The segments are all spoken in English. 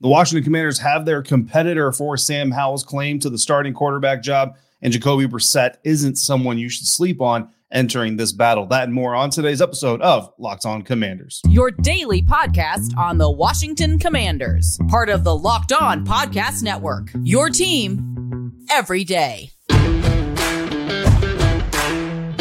The Washington Commanders have their competitor for Sam Howell's claim to the starting quarterback job, and Jacoby Brissett isn't someone you should sleep on entering this battle. That and more on today's episode of Locked On Commanders. Your daily podcast on the Washington Commanders, part of the Locked On Podcast Network. Your team every day.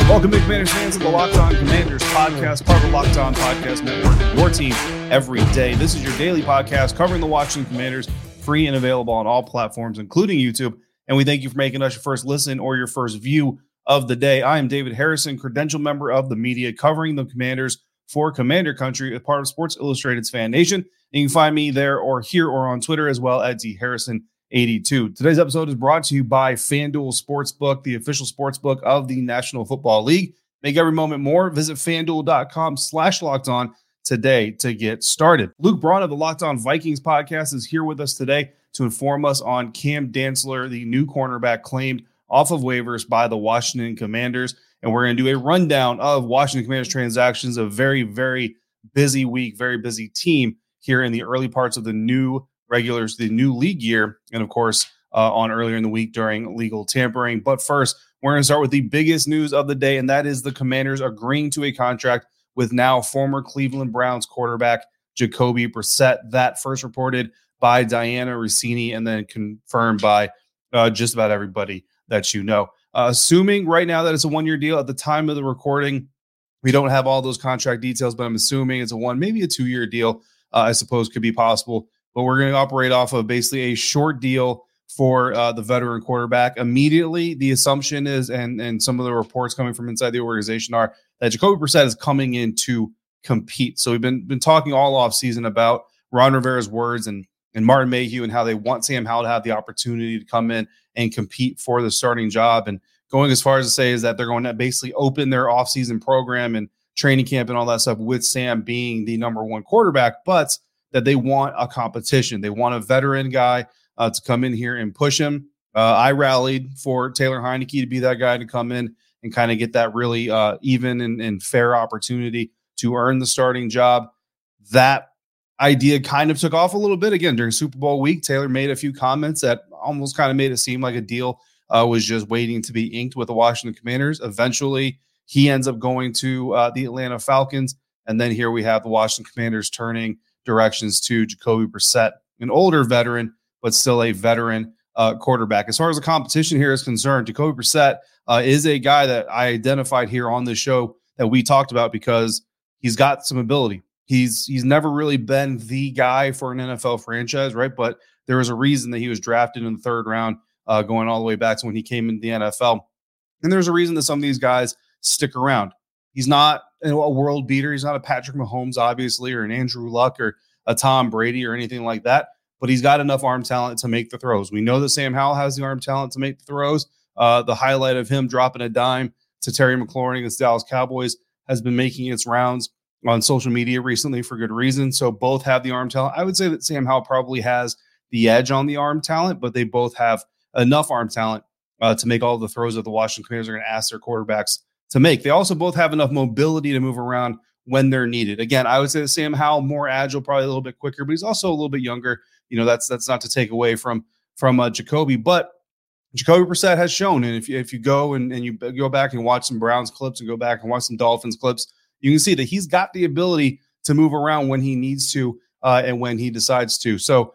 Welcome to Commanders fans of the Locked On Commanders podcast, part of the Locked On Podcast Network, your team every day. This is your daily podcast covering the Washington Commanders, free and available on all platforms, including YouTube. And we thank you for making us your first listen or your first view of the day. I am David Harrison, credential member of the media covering the Commanders for Commander Country, a part of Sports Illustrated's Fan Nation. And you can find me there or here or on Twitter as well at D Harrison 82. Today's episode is brought to you by FanDuel Sportsbook, the official sportsbook of the National Football League. Make every moment more. Visit fanduel.com slash locked on today to get started. Luke Braun of the Locked On Vikings podcast is here with us today to inform us on Cam Dantzler, the new cornerback claimed off of waivers by the Washington Commanders. And we're going to do a rundown of Washington Commanders transactions, a very, very busy week, very busy team here in the early parts of the new regulars the new league year, and of course, uh, on earlier in the week during legal tampering. But first, we're going to start with the biggest news of the day, and that is the Commanders agreeing to a contract with now former Cleveland Browns quarterback Jacoby Brissett. That first reported by Dianna Russini and then confirmed by uh, just about everybody that you know. Uh, assuming right now that it's a one year deal at the time of the recording, we don't have all those contract details, but I'm assuming it's a one, maybe a two year deal, uh, I suppose could be possible but we're going to operate off of basically a short deal for uh, the veteran quarterback. Immediately, the assumption is, and and some of the reports coming from inside the organization are that Jacoby Brissett is coming in to compete. So we've been been talking all off season about Ron Rivera's words and and Martin Mayhew and how they want Sam Howell to have the opportunity to come in and compete for the starting job. And going as far as to say is that they're going to basically open their offseason program and training camp and all that stuff with Sam being the number one quarterback. But that they want a competition. They want a veteran guy uh, to come in here and push him. Uh, I rallied for Taylor Heinicke to be that guy to come in and kind of get that really uh, even and, and fair opportunity to earn the starting job. That idea kind of took off a little bit again during Super Bowl week. Taylor made a few comments that almost kind of made it seem like a deal uh, was just waiting to be inked with the Washington Commanders. Eventually, he ends up going to uh, the Atlanta Falcons. And then here we have the Washington Commanders turning directions to Jacoby Brissett, an older veteran, but still a veteran uh, quarterback. As far as the competition here is concerned, Jacoby Brissett uh, is a guy that I identified here on the show that we talked about because he's got some ability. He's he's never really been the guy for an NFL franchise, right? But there was a reason that he was drafted in the third round, uh, going all the way back to when he came into the NFL. And there's a reason that some of these guys stick around. He's not a world beater. He's not a Patrick Mahomes, obviously, or an Andrew Luck or a Tom Brady or anything like that. But he's got enough arm talent to make the throws. We know that Sam Howell has the arm talent to make the throws. Uh, the highlight of him dropping a dime to Terry McLaurin against Dallas Cowboys has been making its rounds on social media recently for good reason. So both have the arm talent. I would say that Sam Howell probably has the edge on the arm talent, but they both have enough arm talent uh, to make all the throws that the Washington Commanders are going to ask their quarterbacks to make. They also both have enough mobility to move around when they're needed. Again, I would say the Sam Howell more agile, probably a little bit quicker, but he's also a little bit younger. You know, that's that's not to take away from from uh, Jacoby, but Jacoby Brissett has shown, and if you, if you go and, and you go back and watch some Browns clips and go back and watch some Dolphins clips, you can see that he's got the ability to move around when he needs to uh, and when he decides to. So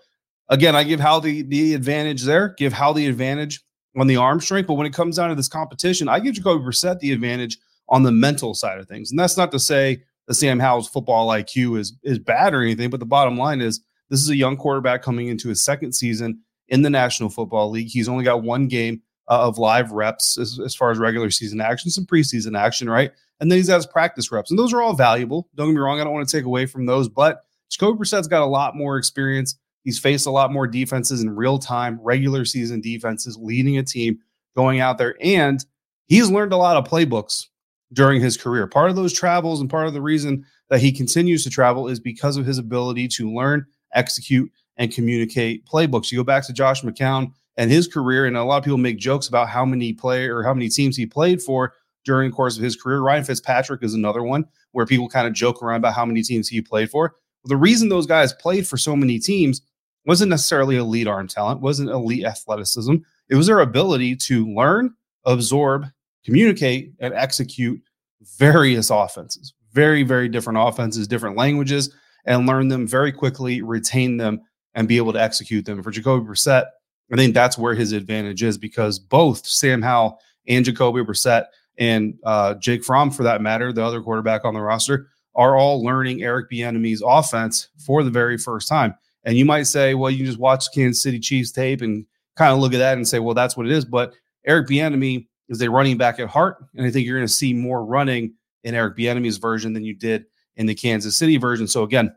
again, I give Howell the the advantage there, give Howell the advantage on the arm strength. But when it comes down to this competition, I give Jacoby Brissett the advantage on the mental side of things. And that's not to say that Sam Howell's football IQ is is bad or anything, but the bottom line is this is a young quarterback coming into his second season in the National Football League. He's only got one game uh, of live reps as, as far as regular season action, some preseason action, right? And then he's got his practice reps. And those are all valuable. Don't get me wrong, I don't want to take away from those, but Jacoby Brissett's got a lot more experience He's faced a lot more defenses in real time, regular season defenses, leading a team, going out there. And he's learned a lot of playbooks during his career. Part of those travels and part of the reason that he continues to travel is because of his ability to learn, execute, and communicate playbooks. You go back to Josh McCown and his career, and a lot of people make jokes about how many play or how many teams he played for during the course of his career. Ryan Fitzpatrick is another one where people kind of joke around about how many teams he played for. the reason those guys played for so many teams wasn't necessarily elite arm talent, wasn't elite athleticism. It was their ability to learn, absorb, communicate, and execute various offenses, very, very different offenses, different languages, and learn them very quickly, retain them, and be able to execute them. For Jacoby Brissett, I think that's where his advantage is because both Sam Howell and Jacoby Brissett and uh, Jake Fromm, for that matter, the other quarterback on the roster, are all learning Eric Bieniemy's offense for the very first time. And you might say, well, you just watch Kansas City Chiefs tape and kind of look at that and say, well, that's what it is. But Eric Bieniemy is a running back at heart, and I think you're going to see more running in Eric Bieniemy's version than you did in the Kansas City version. So again,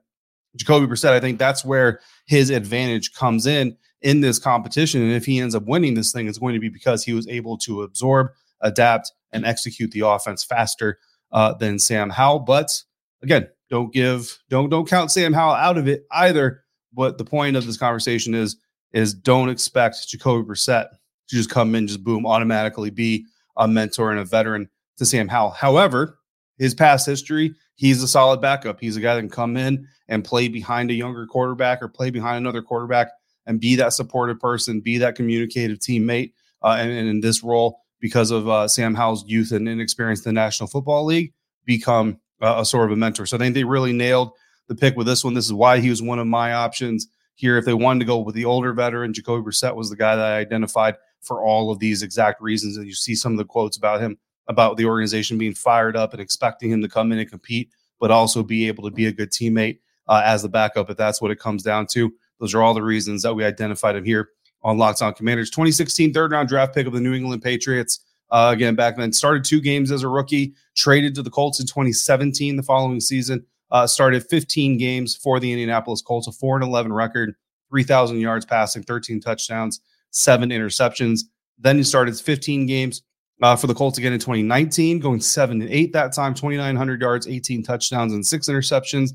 Jacoby Brissett, I think that's where his advantage comes in in this competition. And if he ends up winning this thing, it's going to be because he was able to absorb, adapt, and execute the offense faster uh, than Sam Howell. But again, don't give, don't don't count Sam Howell out of it either. But the point of this conversation is is don't expect Jacoby Brissett to just come in, just boom, automatically be a mentor and a veteran to Sam Howell. However, his past history, he's a solid backup. He's a guy that can come in and play behind a younger quarterback or play behind another quarterback and be that supportive person, be that communicative teammate. Uh, and, and, in this role, because of uh, Sam Howell's youth and inexperience in the National Football League, become uh, a sort of a mentor. So I think they really nailed the pick with this one. This is why he was one of my options here. If they wanted to go with the older veteran, Jacoby Brissett was the guy that I identified for all of these exact reasons. And you see some of the quotes about him about the organization being fired up and expecting him to come in and compete, but also be able to be a good teammate uh, as the backup if that's what it comes down to. Those are all the reasons that we identified him here on Locked On Commanders. 2016 third round draft pick of the New England Patriots. Uh, again, back then, started two games as a rookie, traded to the Colts in 2017, the following season. Uh, started 15 games for the Indianapolis Colts, a 4 and 11 record, 3,000 yards passing, 13 touchdowns, seven interceptions. Then he started 15 games uh, for the Colts again in 2019, going seven and eight that time, 2,900 yards, 18 touchdowns, and six interceptions.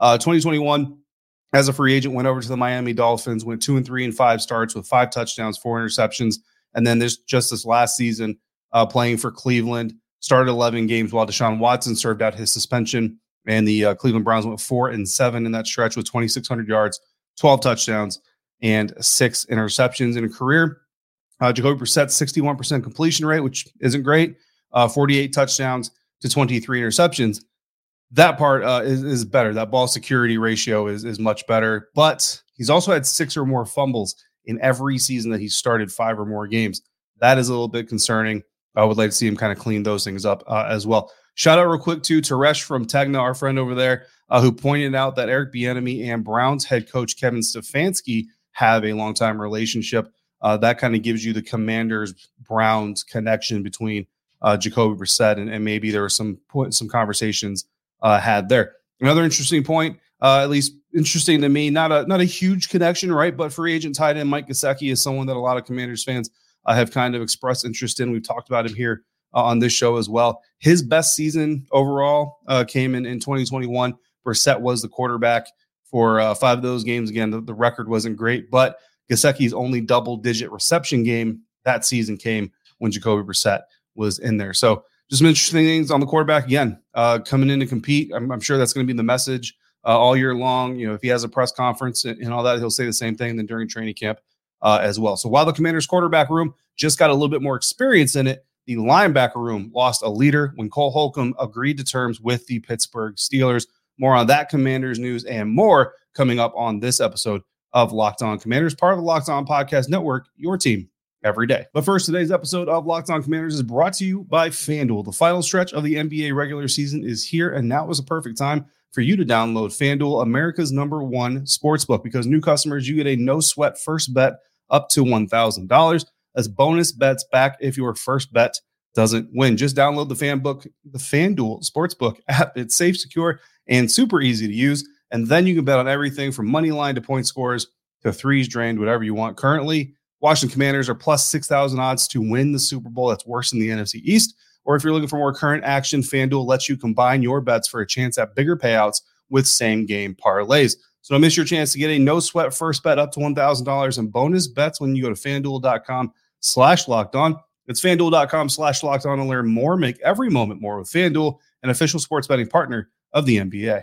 Uh, 2021, as a free agent, went over to the Miami Dolphins, went two and three and five starts with five touchdowns, four interceptions. And then this just this last season, uh, playing for Cleveland, started 11 games while Deshaun Watson served out his suspension. And the uh, Cleveland Browns went four and seven in that stretch with 2,600 yards, 12 touchdowns, and six interceptions in a career. Uh, Jacoby Brissett's 61% completion rate, which isn't great, uh, 48 touchdowns to 23 interceptions. That part uh, is, is better. That ball security ratio is, is much better. But he's also had six or more fumbles in every season that he started five or more games. That is a little bit concerning. I would like to see him kind of clean those things up uh, as well. Shout out real quick to Teresh from Tegna, our friend over there, uh, who pointed out that Eric Bieniemy and Browns head coach Kevin Stefanski have a long time relationship. Uh, that kind of gives you the Commanders Browns connection between uh, Jacoby Brissett and, and, maybe there were some some conversations uh, had there. Another interesting point, uh, at least interesting to me, not a not a huge connection, right? But free agent tight end Mike Gesicki is someone that a lot of Commanders fans uh, have kind of expressed interest in. We've talked about him here uh, on this show as well. His best season overall uh, came in in 2021. Brissett was the quarterback for uh, five of those games. Again, the, the record wasn't great, but Gesicki's only double digit reception game that season came when Jacoby Brissett was in there. So just some interesting things on the quarterback again, uh, coming in to compete. I'm, I'm sure that's going to be the message uh, all year long. You know, if he has a press conference and, and all that, he'll say the same thing then during training camp uh, as well. So while the Commanders' quarterback room just got a little bit more experience in it, the linebacker room lost a leader when Cole Holcomb agreed to terms with the Pittsburgh Steelers. More on that Commanders news and more coming up on this episode of Locked On Commanders, part of the Locked On Podcast Network, your team every day. But first, today's episode of Locked On Commanders is brought to you by FanDuel. The final stretch of the NBA regular season is here, and now is a perfect time for you to download FanDuel, America's number one sportsbook, because new customers, you get a no sweat first bet up to $1,000 as bonus bets back if your first bet doesn't win. Just download the FanBook, the FanDuel Sportsbook app. It's safe, secure, and super easy to use. And then you can bet on everything from money line to point scores to threes drained, whatever you want. Currently, Washington Commanders are plus 6,000 odds to win the Super Bowl. That's worse than the NFC East. Or if you're looking for more current action, FanDuel lets you combine your bets for a chance at bigger payouts with same game parlays. So don't miss your chance to get a no sweat first bet up to $1,000 and bonus bets when you go to fanduel.com slash locked on. It's fanduel.com slash locked on to learn more. Make every moment more with FanDuel, an official sports betting partner of the NBA.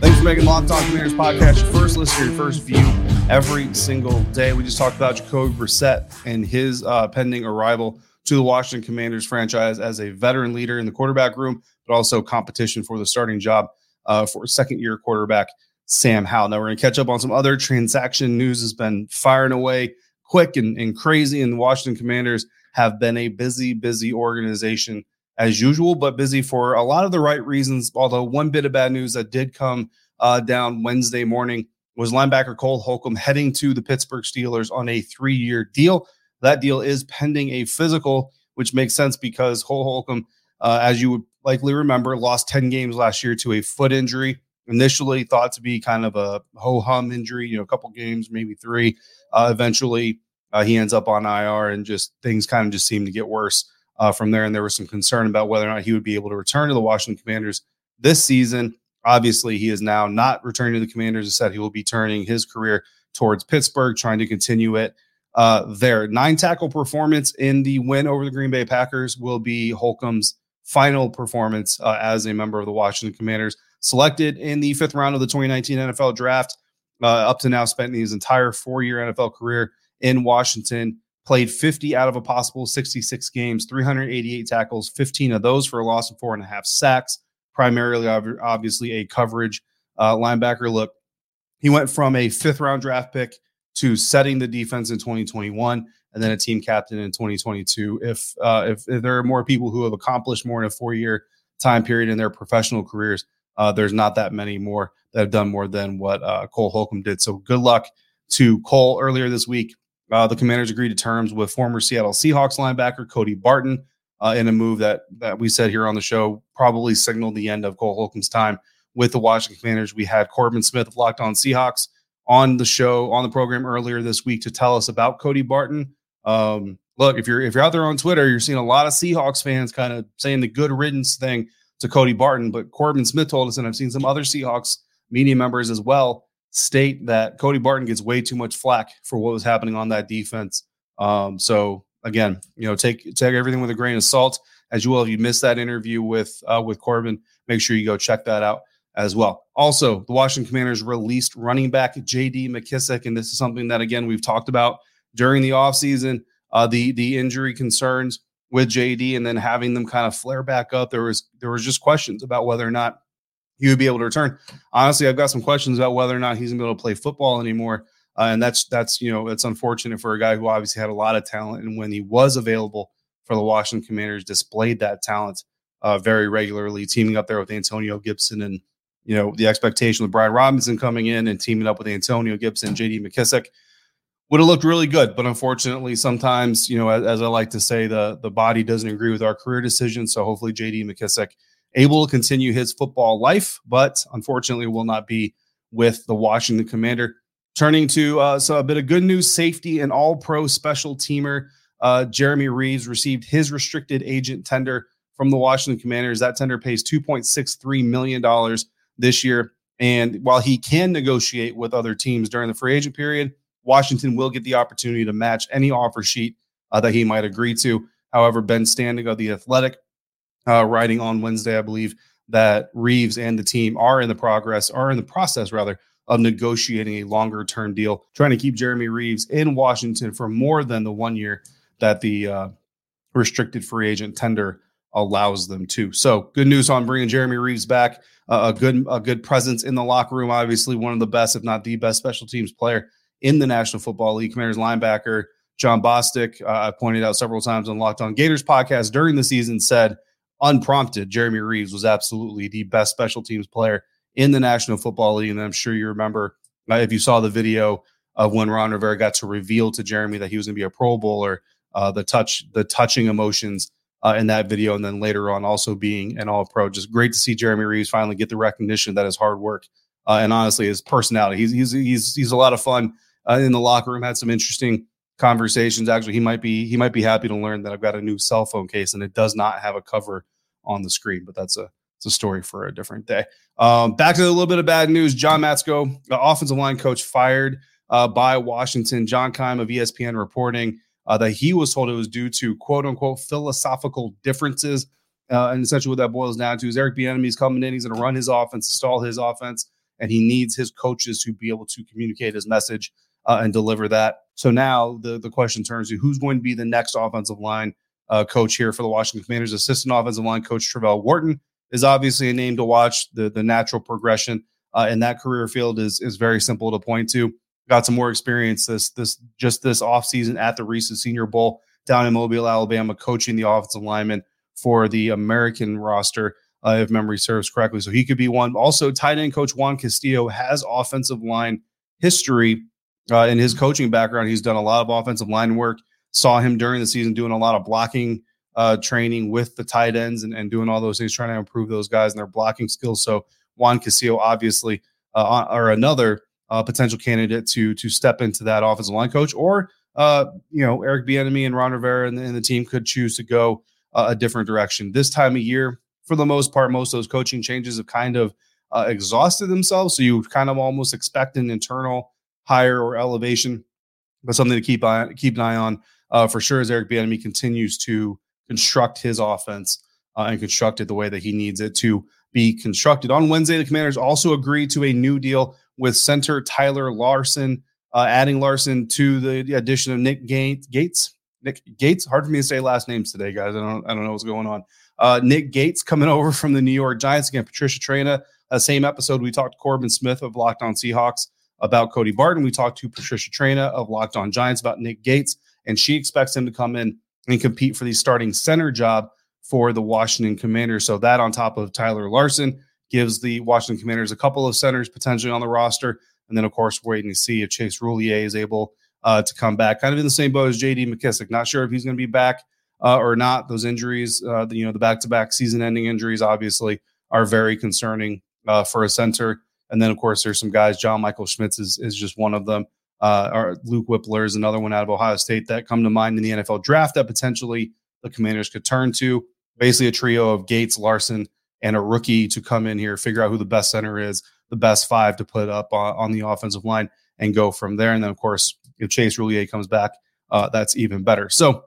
Thanks for making Locked On Commanders podcast your first listen, your first view every single day. We just talked about Jacoby Brissett and his uh, pending arrival to the Washington Commanders franchise as a veteran leader in the quarterback room, but also competition for the starting job uh, for second year quarterback Sam Howell. Now we're going to catch up on some other transaction news has been firing away quick and, and crazy, in the Washington Commanders have been a busy, busy organization as usual, but busy for a lot of the right reasons. Although one bit of bad news that did come uh, down Wednesday morning was linebacker Cole Holcomb heading to the Pittsburgh Steelers on a three-year deal. That deal is pending a physical, which makes sense because Cole Holcomb, uh, as you would likely remember, lost 10 games last year to a foot injury. Initially thought to be kind of a ho hum injury, you know, a couple games, maybe three. Uh, eventually, uh, he ends up on IR, and just things kind of just seem to get worse uh, from there. And there was some concern about whether or not he would be able to return to the Washington Commanders this season. Obviously, he is now not returning to the Commanders. He said he will be turning his career towards Pittsburgh, trying to continue it uh, there. Nine tackle performance in the win over the Green Bay Packers will be Holcomb's final performance uh, as a member of the Washington Commanders. Selected in the fifth round of the 2019 NFL Draft, uh, up to now spent his entire four year NFL career in Washington played 50 out of a possible 66 games, 388 tackles, 15 of those for a loss of four and a half sacks, primarily, obviously, a coverage uh, linebacker. Look, he went from a fifth round draft pick to setting the defense in 2021 and then a team captain in 2022. If, uh, if, if there are more people who have accomplished more in a four year time period in their professional careers, uh, there's not that many more that have done more than what uh, Cole Holcomb did. So good luck to Cole earlier this week. Uh, the Commanders agreed to terms with former Seattle Seahawks linebacker Cody Barton uh, in a move that that we said here on the show probably signaled the end of Cole Holcomb's time with the Washington Commanders. We had Corbin Smith of Locked On Seahawks on the show on the program earlier this week to tell us about Cody Barton. Um, look, if you're if you're out there on Twitter, you're seeing a lot of Seahawks fans kind of saying the good riddance thing to Cody Barton, but Corbin Smith told us, and I've seen some other Seahawks media members as well state that Cody Barton gets way too much flack for what was happening on that defense. Um, so again, you know, take take everything with a grain of salt. As well, if you missed that interview with uh, with Corbin, make sure you go check that out as well. Also, the Washington Commanders released running back J.D. McKissic, and this is something that again we've talked about during the offseason, uh, the the injury concerns with JD, and then having them kind of flare back up. There was there was just questions about whether or not he would be able to return. Honestly, I've got some questions about whether or not he's gonna be able to play football anymore. Uh, and that's that's you know it's unfortunate for a guy who obviously had a lot of talent, and when he was available for the Washington Commanders, displayed that talent uh, very regularly, teaming up there with Antonio Gibson, and you know the expectation with Brian Robinson coming in and teaming up with Antonio Gibson, J.D. McKissic would have looked really good. But unfortunately, sometimes you know, as, as I like to say, the the body doesn't agree with our career decisions. So hopefully, J.D. McKissic able to continue his football life, but unfortunately will not be with the Washington Commander. Turning to uh, so a bit of good news, safety and all pro special teamer uh, Jeremy Reaves received his restricted agent tender from the Washington Commanders. That tender pays $2.63 million this year. And while he can negotiate with other teams during the free agent period, Washington will get the opportunity to match any offer sheet uh, that he might agree to. However, Ben Standig of The Athletic uh, writing on Wednesday, I believe, that Reaves and the team are in the progress, are in the process rather, of negotiating a longer term deal, trying to keep Jeremy Reaves in Washington for more than the one year that the uh, restricted free agent tender allows them to. So good news on bringing Jeremy Reaves back. Uh, a good a good presence in the locker room. Obviously, one of the best, if not the best, special teams player in the National Football League. Commanders linebacker Jon Bostic, uh, I pointed out several times on Locked On Gators podcast during the season, said unprompted, Jeremy Reaves was absolutely the best special teams player in the National Football League. And I'm sure you remember uh, if you saw the video of when Ron Rivera got to reveal to Jeremy that he was going to be a Pro Bowler, uh, the touch, the touching emotions uh, in that video, and then later on also being an All Pro. Just great to see Jeremy Reaves finally get the recognition that his hard work uh, and honestly his personality. He's he's he's he's a lot of fun uh, in the locker room. Had some interesting conversations. Actually, he might be he might be happy to learn that I've got a new cell phone case and it does not have a cover on the screen. But that's a it's a story for a different day. Um, back to a little bit of bad news. John Matsko, the offensive line coach, fired uh, by Washington. John Keim of ESPN reporting uh, that he was told it was due to quote unquote philosophical differences. Uh, and essentially, what that boils down to is Eric Bieniemy's coming in. He's going to run his offense, install his offense, and he needs his coaches to be able to communicate his message uh, and deliver that. So now the the question turns to who's going to be the next offensive line uh, coach here for the Washington Commanders. Assistant offensive line coach Travelle Wharton is obviously a name to watch. The the natural progression uh, in that career field is is very simple to point to got some more experience this this just this offseason at the recent Senior Bowl down in Mobile, Alabama, coaching the offensive lineman for the American roster, uh, if memory serves correctly. So he could be one. Also, tight end coach Juan Castillo has offensive line history uh, in his coaching background. He's done a lot of offensive line work. Saw him during the season doing a lot of blocking uh, training with the tight ends and, and doing all those things, trying to improve those guys and their blocking skills. So Juan Castillo, obviously, uh, or another uh, potential candidate to to step into that offensive line coach, or uh, you know Eric Bieniemy and Ron Rivera and the, and the team could choose to go uh, a different direction. This time of year, for the most part, most of those coaching changes have kind of uh, exhausted themselves. So you kind of almost expect an internal hire or elevation, but something to keep eye, keep an eye on uh, for sure as Eric Bieniemy continues to construct his offense uh, and construct it the way that he needs it to be constructed. On Wednesday, the Commanders also agreed to a new deal with center Tyler Larsen, uh, adding Larsen to the addition of Nick Gates. Nick Gates, hard for me to say last names today, guys. I don't, I don't know what's going on. Uh, Nick Gates coming over from the New York Giants again. Patricia Traina, uh, same episode we talked to Corbin Smith of Locked On Seahawks about Cody Barton. We talked to Patricia Traina of Locked On Giants about Nick Gates, and she expects him to come in and compete for the starting center job for the Washington Commanders. So that on top of Tyler Larsen gives the Washington Commanders a couple of centers potentially on the roster. And then, of course, waiting to see if Chase Roullier is able uh, to come back. Kind of in the same boat as JD McKissic. Not sure if he's going to be back uh, or not. Those injuries, uh, the, you know, the back to back season ending injuries, obviously, are very concerning uh, for a center. And then, of course, there's some guys. John Michael Schmitz is, is just one of them. Uh, or Luke Wypler is another one out of Ohio State that come to mind in the NFL draft that potentially the Commanders could turn to. Basically, a trio of Gates, Larsen, and a rookie to come in here, figure out who the best center is, the best five to put up on, on the offensive line, and go from there. And then, of course, if Chase Roullier comes back, uh, that's even better. So,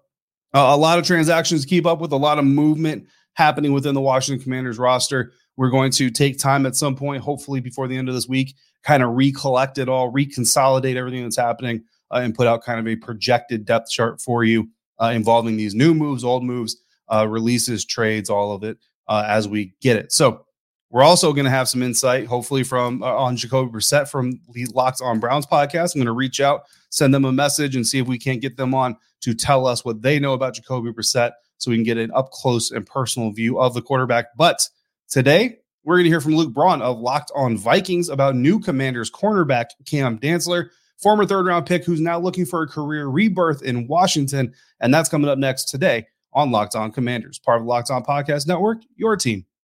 uh, a lot of transactions to keep up with, a lot of movement happening within the Washington Commanders roster. We're going to take time at some point, hopefully before the end of this week, kind of recollect it all, reconsolidate everything that's happening, uh, and put out kind of a projected depth chart for you uh, involving these new moves, old moves, uh, releases, trades, all of it uh, as we get it. So we're also going to have some insight, hopefully from uh, on Jacoby Brissett from Locked On Browns podcast. I'm going to reach out, send them a message, and see if we can't get them on to tell us what they know about Jacoby Brissett, so we can get an up close and personal view of the quarterback. But today we're going to hear from Luke Braun of Locked On Vikings about new Commanders cornerback Cam Dantzler, former third round pick who's now looking for a career rebirth in Washington, and that's coming up next today on Locked On Commanders, part of the Locked On Podcast Network, your team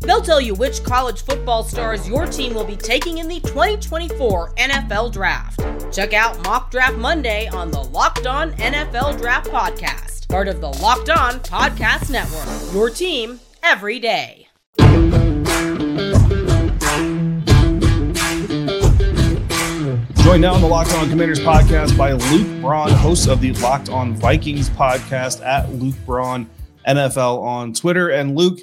They'll tell you which college football stars your team will be taking in the 2024 NFL Draft. Check out Mock Draft Monday on the Locked On NFL Draft Podcast, part of the Locked On Podcast Network. Your team every day. Joined now on the Locked On Commanders podcast by Luke Braun, host of the Locked On Vikings podcast at Luke Braun NFL on Twitter. And Luke,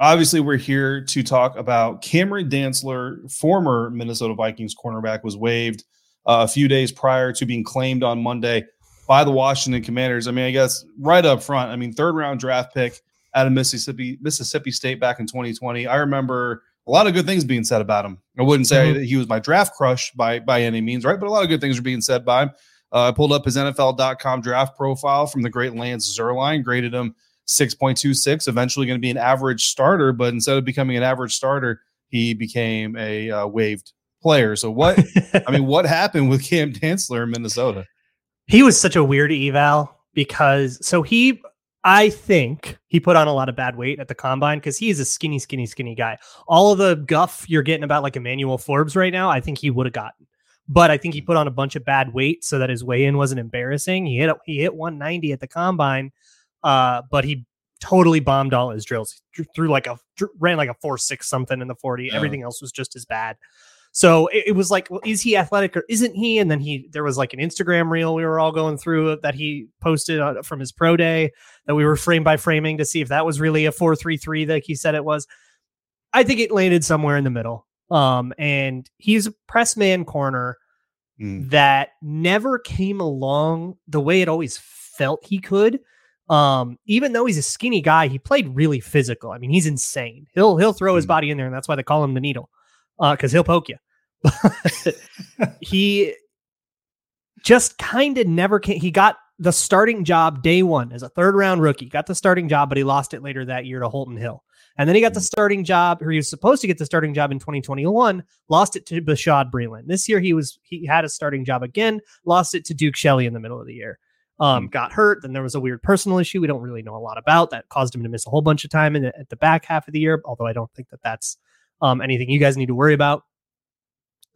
obviously, we're here to talk about Cameron Dantzler, former Minnesota Vikings cornerback, was waived uh, a few days prior to being claimed on Monday by the Washington Commanders. I mean, I guess right up front, I mean, third round draft pick out of Mississippi, Mississippi State back in 2020. I remember a lot of good things being said about him. I wouldn't say mm-hmm. that he was my draft crush by by any means, right? But a lot of good things are being said by him. Uh, I pulled up his NFL.com draft profile from the great Lance Zierlein, graded him 6.26, eventually going to be an average starter, but instead of becoming an average starter, he became a uh, waived player. So what I mean, what happened with Cam Dantzler in Minnesota? He was such a weird eval because so he I think he put on a lot of bad weight at the combine because he is a skinny, skinny, skinny guy. All of the guff you're getting about like Emmanuel Forbes right now, I think he would have gotten. But I think he put on a bunch of bad weight so that his weigh in wasn't embarrassing. He hit he hit 190 at the combine, uh, but he totally bombed all his drills. He threw like a ran like a four six something in the 40. Yeah. Everything else was just as bad. So it, it, was like, well, is he athletic or isn't he? And then he, there was like an Instagram reel we were all going through that he posted from his pro day that we were frame by framing to see if that was really a four three three that he said it was. I think it landed somewhere in the middle. Um, and he's a press man corner mm. that never came along the way it always felt he could. Um, even though he's a skinny guy, he played really physical. I mean, he's insane. He'll he'll throw his body in there, and that's why they call him the needle, because uh, he'll poke you. he just kind of never came. He got the starting job day one as a third round rookie, got the starting job, but he lost it later that year to Holton Hill. And then he got the mm. starting job, or he was supposed to get the starting job in 2021, lost it to Bashad Breeland. This year he was he had a starting job again, lost it to Duke Shelley in the middle of the year. Um, mm. got hurt. Then there was a weird personal issue we don't really know a lot about that caused him to miss a whole bunch of time in the, at the back half of the year. Although I don't think that that's um, anything you guys need to worry about.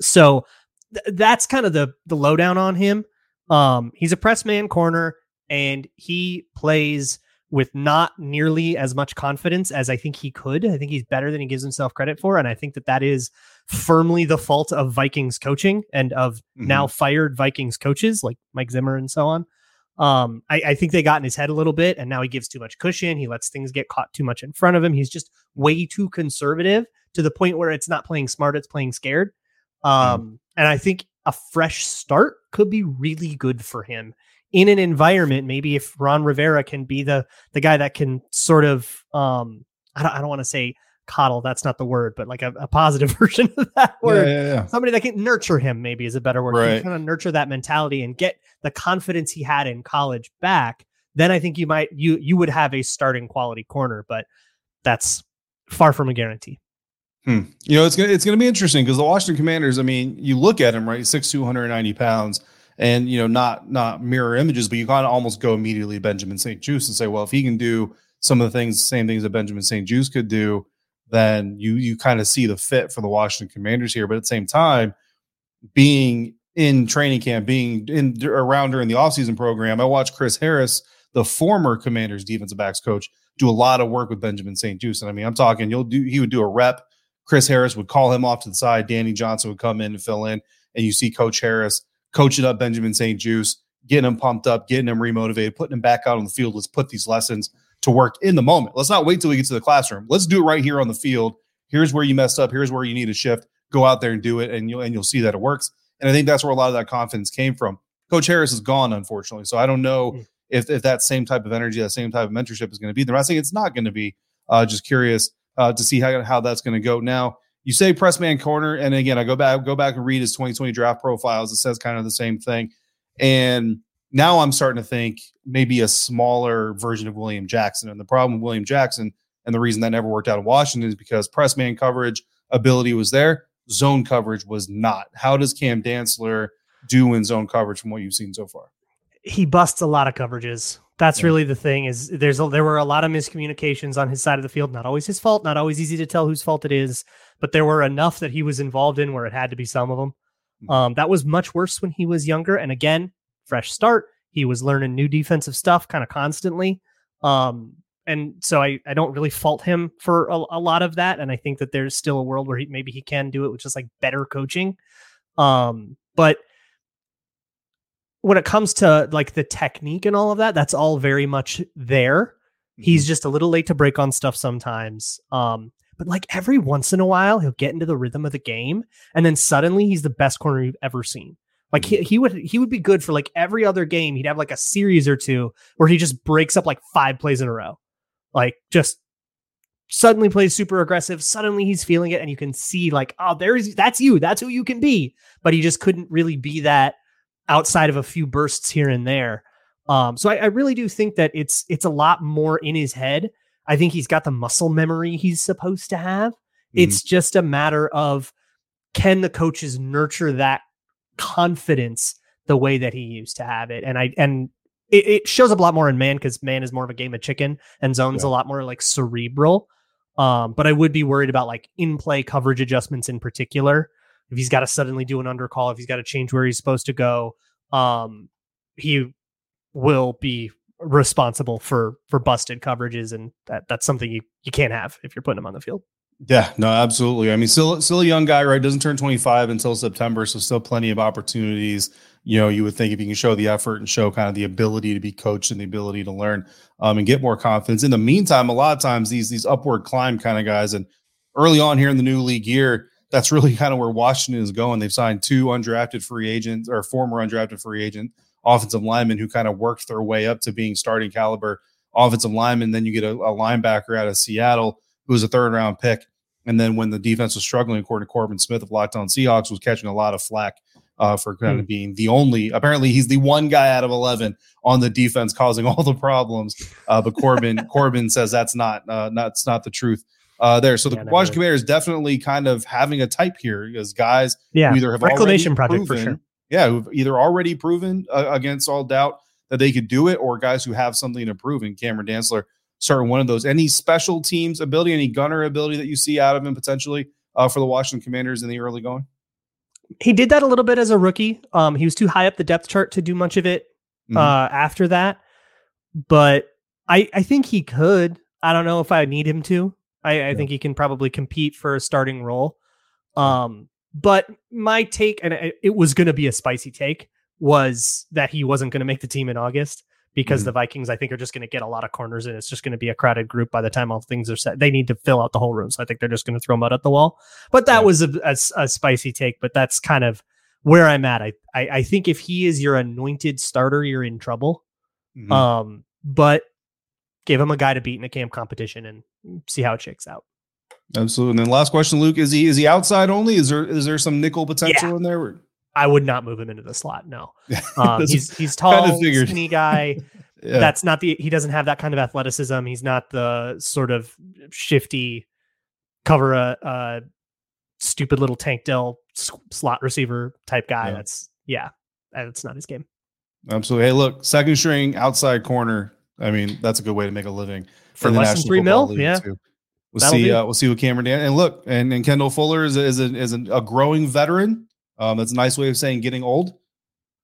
So th- that's kind of the the lowdown on him. Um, he's a press man corner, and he plays with not nearly as much confidence as I think he could. I think he's better than he gives himself credit for, and I think that that is firmly the fault of Vikings coaching and of mm-hmm. now fired Vikings coaches like Mike Zimmer and so on. Um, I, I, think they got in his head a little bit, and now he gives too much cushion. He lets things get caught too much in front of him. He's just way too conservative to the point where it's not playing smart; it's playing scared. Um, mm. And I think a fresh start could be really good for him in an environment. Maybe if Ron Rivera can be the the guy that can sort of, um, I don't, I don't want to say coddle. That's not the word, but like a, a positive version of that word. Yeah, yeah, yeah. Somebody that can nurture him, maybe is a better word. Right. Kind of nurture that mentality and get the confidence he had in college back. Then I think you might you you would have a starting quality corner, but that's far from a guarantee. Hmm. You know, it's gonna it's gonna be interesting because the Washington Commanders. I mean, you look at him right, six two hundred ninety pounds, and you know, not not mirror images, but you kind of almost go immediately to Benjamin St-Juste and say, well, if he can do some of the things, same things that Benjamin St-Juste could do, then you you kind of see the fit for the Washington Commanders here. But at the same time, being in training camp, being in around during the offseason program, I watched Chris Harris, the former Commanders defensive backs coach, do a lot of work with Benjamin St-Juste. And I mean, I'm talking, you'll do he would do a rep Chris Harris would call him off to the side. Danny Johnson would come in and fill in. And you see Coach Harris coaching up Benjamin St-Juste, getting him pumped up, getting him remotivated, putting him back out on the field. Let's put these lessons to work in the moment. Let's not wait till we get to the classroom. Let's do it right here on the field. Here's where you messed up. Here's where you need to shift. Go out there and do it, and you'll and you'll see that it works. And I think that's where a lot of that confidence came from. Coach Harris is gone, unfortunately. So I don't know hmm. if, if that same type of energy, that same type of mentorship is going to be there. I'm not saying it's not going to be. Uh, just curious uh, to see how, how that's going to go. Now, you say press man corner, and again, I go back go back and read his 2020 draft profiles. It says kind of the same thing, and now I'm starting to think maybe a smaller version of William Jackson. And the problem with William Jackson, and the reason that never worked out in Washington, is because press man coverage ability was there, zone coverage was not. How does Cam Dantzler do in zone coverage from what you've seen so far? He busts a lot of coverages. That's yeah. really the thing. Is there's a, there were a lot of miscommunications on his side of the field. Not always his fault. Not always easy to tell whose fault it is. But there were enough that he was involved in where it had to be some of them. Hmm. Um, that was much worse when he was younger. And again, fresh start. He was learning new defensive stuff kind of constantly. Um, and so I, I don't really fault him for a, a, lot of that. And I think that there's still a world where he, maybe he can do it with just like better coaching. Um, but when it comes to like the technique and all of that, that's all very much there. He's just a little late to break on stuff sometimes. Um, but like every once in a while, he'll get into the rhythm of the game, and then suddenly he's the best corner you've ever seen. Like he, he would he would be good for like every other game. He'd have like a series or two where he just breaks up like five plays in a row. Like just suddenly plays super aggressive. Suddenly he's feeling it, and you can see like, oh, there's that's you. That's who you can be. But he just couldn't really be that outside of a few bursts here and there. Um, so I, I really do think that it's it's a lot more in his head. I think he's got the muscle memory he's supposed to have. It's just a matter of can the coaches nurture that confidence the way that he used to have it. And I and it, it shows up a lot more in man because man is more of a game of chicken and zone's a lot more like cerebral. Um, but I would be worried about like in play coverage adjustments in particular. If he's got to suddenly do an undercall, if he's got to change where he's supposed to go, um, he will be responsible for for busted coverages, and that that's something you you can't have if you're putting him on the field. Yeah, no, absolutely. I mean, still, still a young guy, right? Doesn't turn 25 until September, so still plenty of opportunities. You know, you would think if you can show the effort and show kind of the ability to be coached and the ability to learn um, and get more confidence. In the meantime, a lot of times these these upward climb kind of guys, and early on here in the new league year, that's really kind of where Washington is going. They've signed two undrafted free agents or former undrafted free agent offensive linemen who kind of worked their way up to being starting caliber offensive linemen. Then you get a, a linebacker out of Seattle who was a third round pick. And then when the defense was struggling, according to Corbin Smith of Locked On Seahawks, was catching a lot of flack uh, for kind of being the only. Apparently, he's the one guy out of eleven on the defense causing all the problems. Uh, but Corbin Corbin says that's not uh, that's not the truth. Uh, there, so the Yeah, really. Commanders definitely kind of having a type here because guys Yeah, who either have reclamation already project for sure. Yeah, who've either already proven uh, against all doubt that they could do it, or guys who have something to prove. And Cameron Dantzler, certainly one of those. Any special teams ability, any gunner ability that you see out of him potentially uh, for the Washington Commanders in the early going? He did that a little bit as a rookie. Um, he was too high up the depth chart to do much of it Mhm. uh, after that. But I I think he could. I don't know if I need him to. I, I think he can probably compete for a starting role. Um, but my take, and it was going to be a spicy take, was that he wasn't going to make the team in August because Mhm. the Vikings, I think, are just going to get a lot of corners and it's just going to be a crowded group by the time all things are set. They need to fill out the whole room. So I think they're just going to throw mud at the wall. But that Yeah. was a spicy take, but that's kind of where I'm at. I, I, I think if he is your anointed starter, you're in trouble. Mhm. Um, but give him a guy to beat in a camp competition and see how it shakes out. Absolutely. And then last question, Luke: Is he is he outside only? Is there is there some nickel potential in there? I would not move him into the slot. No, um, he's he's tall, skinny guy. yeah. That's not the. He doesn't have that kind of athleticism. He's not the sort of shifty cover a, a stupid little tank Dell slot receiver type guy. Yeah. That's yeah, that's not his game. Absolutely. Hey, look, second string outside corner. I mean, that's a good way to make a living For less than three mil, League, yeah. too. We'll That'll see. Uh, we'll see what Cameron Dan and look, and, and Kendall Fuller is a, is a, is a, a growing veteran. Um, that's a nice way of saying getting old.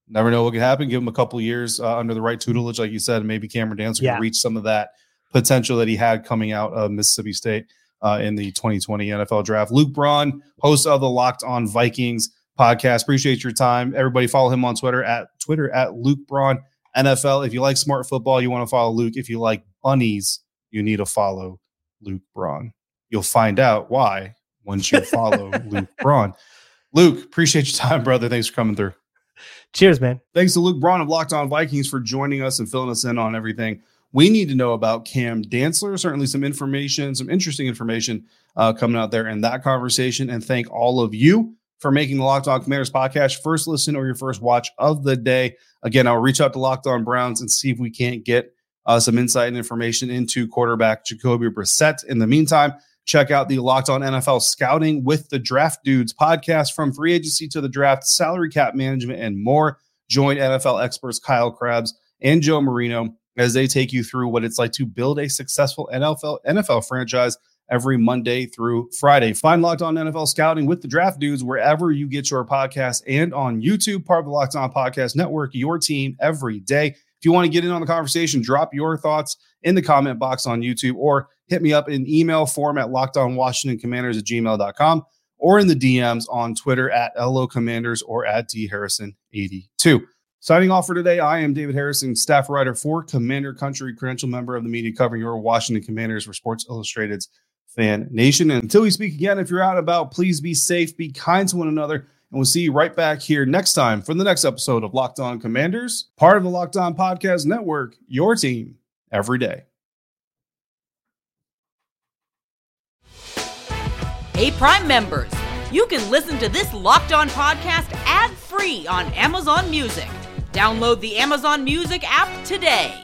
Never know what could happen. Give him a couple years uh, under the right tutelage, like you said, and maybe Cameron Dantzler Yeah. can reach some of that potential that he had coming out of Mississippi State uh, in the 2020 NFL Draft. Luke Braun, host of the Locked On Vikings podcast. Appreciate your time, everybody. Follow him on Twitter at Twitter at Luke Braun NFL. If you like smart football, you want to follow Luke. If you like bunnies, you need to follow Luke Braun. You'll find out why once you follow Luke Braun. Luke, appreciate your time, brother. Thanks for coming through. Cheers, man. Thanks to Luke Braun of Locked On Vikings for joining us and filling us in on everything we need to know about Cam Dantzler. Certainly, some information, some interesting information uh, coming out there in that conversation. And thank all of you for making the Locked On Commanders podcast first listen or your first watch of the day. Again, I'll reach out to Locked On Browns and see if we can't get uh, some insight and information into quarterback Jacoby Brissett. In the meantime, check out the Locked On NFL Scouting with the Draft Dudes podcast from free agency to the draft, salary cap management, and more. Join NFL experts Kyle Crabbs and Joe Marino as they take you through what it's like to build a successful NFL NFL franchise every Monday through Friday. Find Locked On NFL Scouting with the Draft Dudes wherever you get your podcast and on YouTube, part of the Locked On Podcast Network, your team every day. If you want to get in on the conversation, drop your thoughts in the comment box on YouTube or hit me up in email form at lockedonwashingtoncommanders at gmail.com or in the DMs on Twitter at LO Commanders or at D Harrison82. Signing off for today, I am David Harrison, staff writer for Commander Country, credential member of the media covering your Washington Commanders for Sports Illustrated's Fan Nation. And until we speak again, if you're out about, please be safe, be kind to one another, and we'll see you right back here next time for the next episode of Locked On Commanders, part of the Locked On Podcast Network, your team every day. Hey, Prime members, you can listen to this Locked On podcast ad free on Amazon Music. Download the Amazon Music app today.